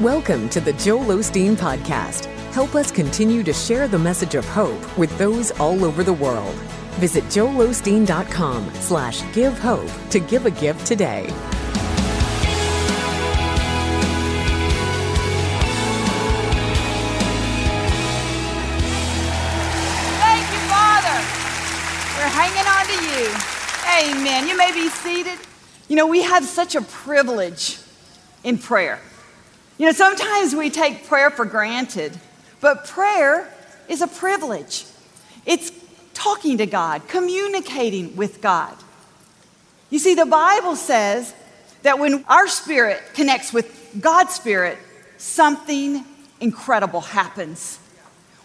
Welcome to the Joel Osteen Podcast. Help us continue to share the message of hope with those all over the world. Visit joelosteen.com slash give hope to give a gift today. Thank you, Father. We're hanging on to you. Amen. You may be seated. You know, we have such a privilege in prayer. You know, sometimes we take prayer for granted, but prayer is a privilege. It's talking to God, communicating with God. You see, the Bible says that when our spirit connects with God's spirit, something incredible happens.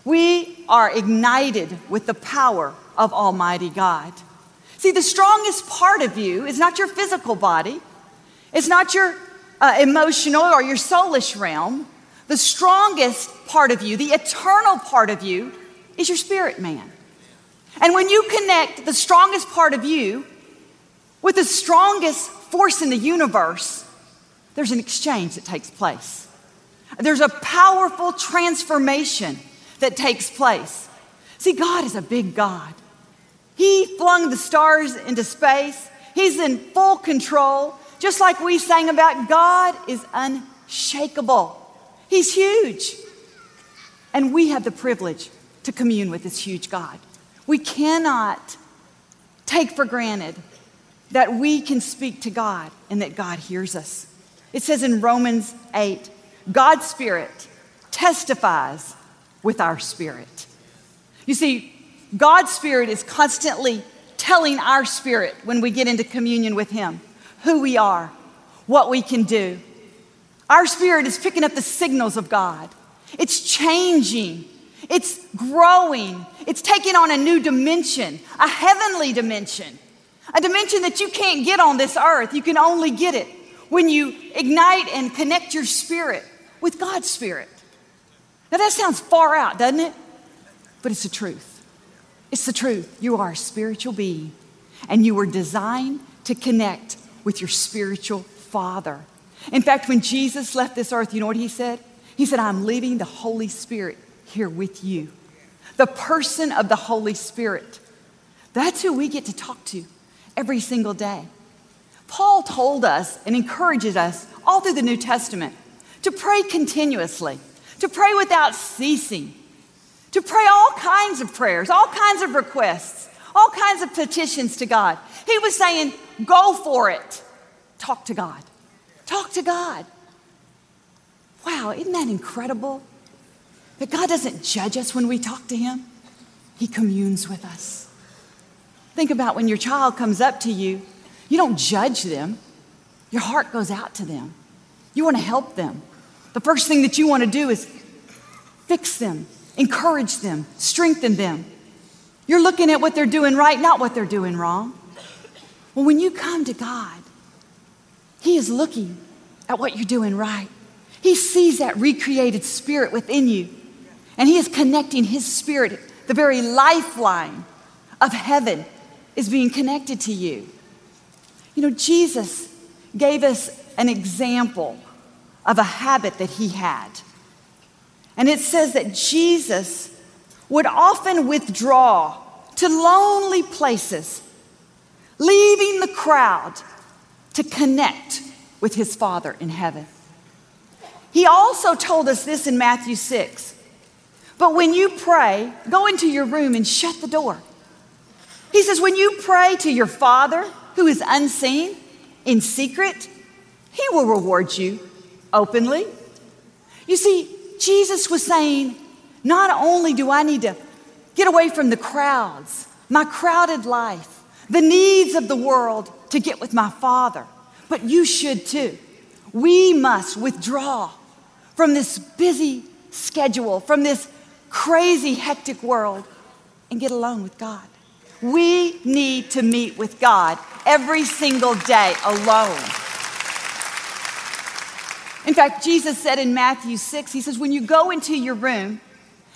We are ignited with the power of Almighty God. See, the strongest part of you is not your physical body, it's not your uh, emotional or your soulish realm. The strongest part of you, the eternal part of you, is your spirit man. And when you connect the strongest part of you with the strongest force in the universe, there's an exchange that takes place. There's a powerful transformation that takes place. See, God is a big God. He flung the stars into space, He's in full control. Just like we sang about, God is unshakable. He's huge. And we have the privilege to commune with this huge God. We cannot take for granted that we can speak to God and that God hears us. It says in Romans 8, God's Spirit testifies with our spirit. You see, God's Spirit is constantly telling our spirit when we get into communion with Him who we are, what we can do. Our spirit is picking up the signals of God, it's changing. It's growing. It's taking on a new dimension, a heavenly dimension, a dimension that you can't get on this earth. You can only get it when you ignite and connect your spirit with God's spirit. Now, that sounds far out, doesn't it? But it's the truth. It's the truth. You are a spiritual being, and you were designed to connect with your spiritual father. In fact, when Jesus left this earth, you know what he said? He said, I'm leaving the Holy Spirit here with you. The person of the Holy Spirit. That's who we get to talk to every single day. Paul told us and encourages us all through the New Testament to pray continuously, to pray without ceasing, to pray all kinds of prayers, all kinds of requests, all kinds of petitions to God. He was saying, go for it. Talk to God. Talk to God. Wow, isn't that incredible? That God doesn't judge us when we talk to Him, He communes with us. Think about when your child comes up to you, you don't judge them, your heart goes out to them. You want to help them. The first thing that you want to do is fix them, encourage them, strengthen them. You're looking at what they're doing right, not what they're doing wrong. Well, when you come to God, He is looking at what you're doing right. He sees that recreated spirit within you, and He is connecting His spirit. The very lifeline of heaven is being connected to you. You know, Jesus gave us an example of a habit that He had. And it says that Jesus would often withdraw to lonely places, leaving the crowd to connect with his Father in heaven. He also told us this in Matthew 6. But when you pray, go into your room and shut the door. He says, when you pray to your Father who is unseen in secret, he will reward you openly. You see, Jesus was saying, not only do I need to get away from the crowds, my crowded life, the needs of the world to get with my Father, but you should too. We must withdraw from this busy schedule, from this crazy, hectic world, and get alone with God. We need to meet with God every single day alone. In fact, Jesus said in Matthew 6, He says, When you go into your room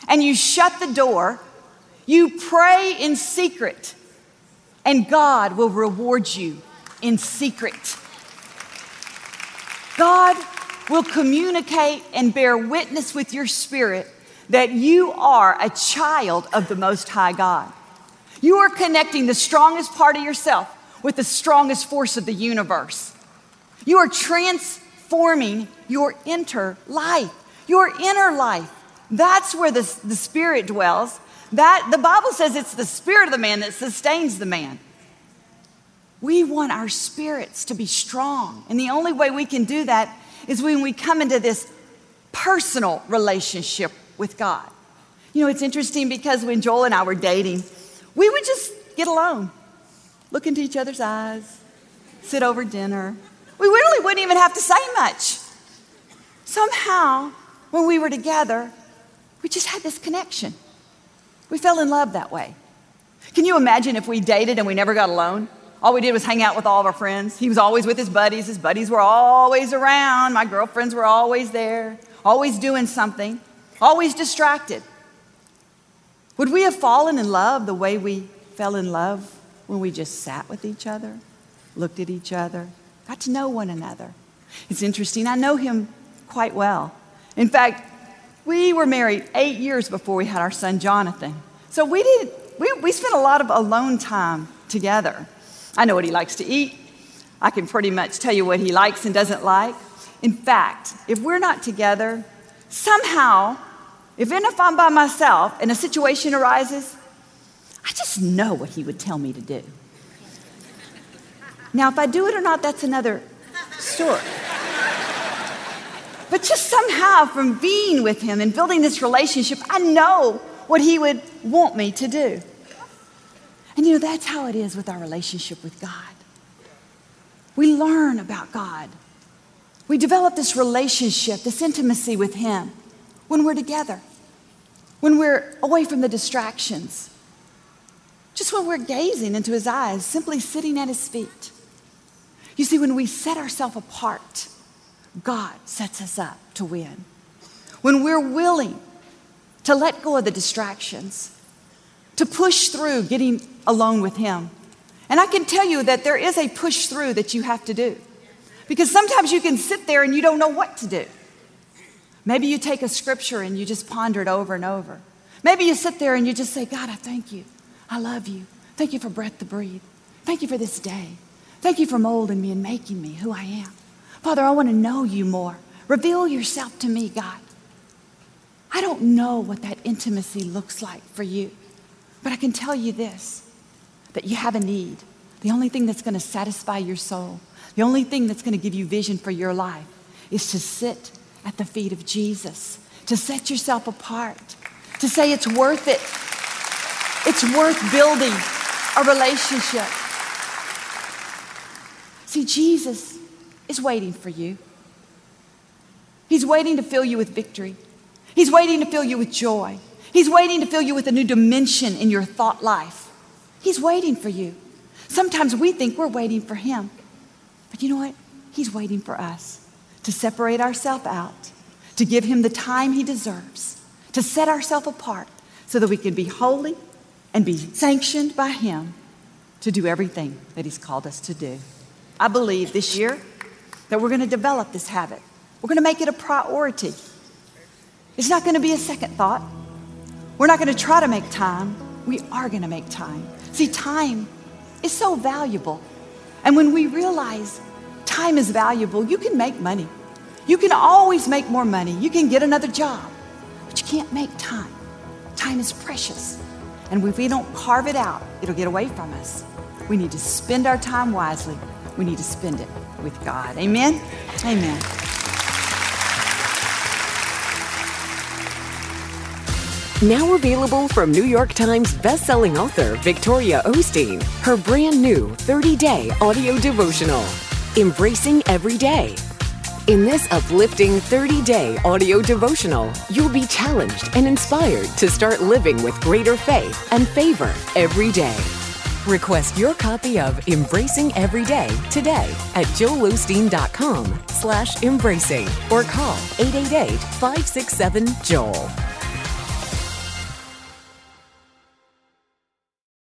and you shut the door, you pray in secret, and God will reward you in secret. God will communicate and bear witness with your spirit that you are a child of the Most High God. You are connecting the strongest part of yourself with the strongest force of the universe. You are transforming your inner life, your inner life. That's where the, the spirit dwells. That the Bible says it's the spirit of the man that sustains the man. We want our spirits to be strong. And the only way we can do that is when we come into this personal relationship with God. You know, it's interesting because when Joel and I were dating, we would just get alone, look into each other's eyes, sit over dinner. We really wouldn't even have to say much. Somehow, when we were together, we just had this connection. We fell in love that way. Can you imagine if we dated and we never got alone? All we did was hang out with all of our friends. He was always with his buddies. His buddies were always around. My girlfriends were always there, always doing something, always distracted. Would we have fallen in love the way we fell in love when we just sat with each other, looked at each other, got to know one another? It's interesting. I know him quite well. In fact, we were married eight years before we had our son Jonathan. So we did we, we spent a lot of alone time together. I know what he likes to eat. I can pretty much tell you what he likes and doesn't like. In fact, if we're not together, somehow even if I'm by myself and a situation arises, I just know what he would tell me to do. Now, if I do it or not, that's another story. But just somehow, from being with him and building this relationship, I know what he would want me to do. And you know, that's how it is with our relationship with God. We learn about God, we develop this relationship, this intimacy with him when we're together when we're away from the distractions, just when we're gazing into his eyes, simply sitting at his feet. You see, when we set ourselves apart, God sets us up to win. When we're willing to let go of the distractions, to push through getting alone with him. And I can tell you that there is a push through that you have to do. Because sometimes you can sit there and you don't know what to do. Maybe you take a scripture and you just ponder it over and over. Maybe you sit there and you just say, God, I thank you. I love you. Thank you for breath to breathe. Thank you for this day. Thank you for molding me and making me who I am. Father, I want to know you more. Reveal yourself to me, God. I don't know what that intimacy looks like for you, but I can tell you this that you have a need. The only thing that's going to satisfy your soul, the only thing that's going to give you vision for your life is to sit at the feet of Jesus, to set yourself apart, to say it's worth it. It's worth building a relationship. See, Jesus is waiting for you. He's waiting to fill you with victory. He's waiting to fill you with joy. He's waiting to fill you with a new dimension in your thought life. He's waiting for you. Sometimes we think we're waiting for Him. But you know what? He's waiting for us to separate ourselves out, to give Him the time He deserves, to set ourselves apart so that we can be holy and be sanctioned by Him to do everything that He's called us to do. I believe this year that we're going to develop this habit. We're going to make it a priority. It's not going to be a second thought. We're not going to try to make time. We are going to make time. See, time is so valuable. And when we realize time is valuable. You can make money. You can always make more money. You can get another job, but you can't make time. Time is precious. And if we don't carve it out, it'll get away from us. We need to spend our time wisely. We need to spend it with God. Amen? Amen. Now available from New York Times bestselling author Victoria Osteen, her brand new 30 day audio devotional. Embracing Every Day. In this uplifting 30 day audio devotional, you'll be challenged and inspired to start living with greater faith and favor every day. Request your copy of Embracing Every Day today at joelosteen.com slash embracing or call 888-567-JOEL.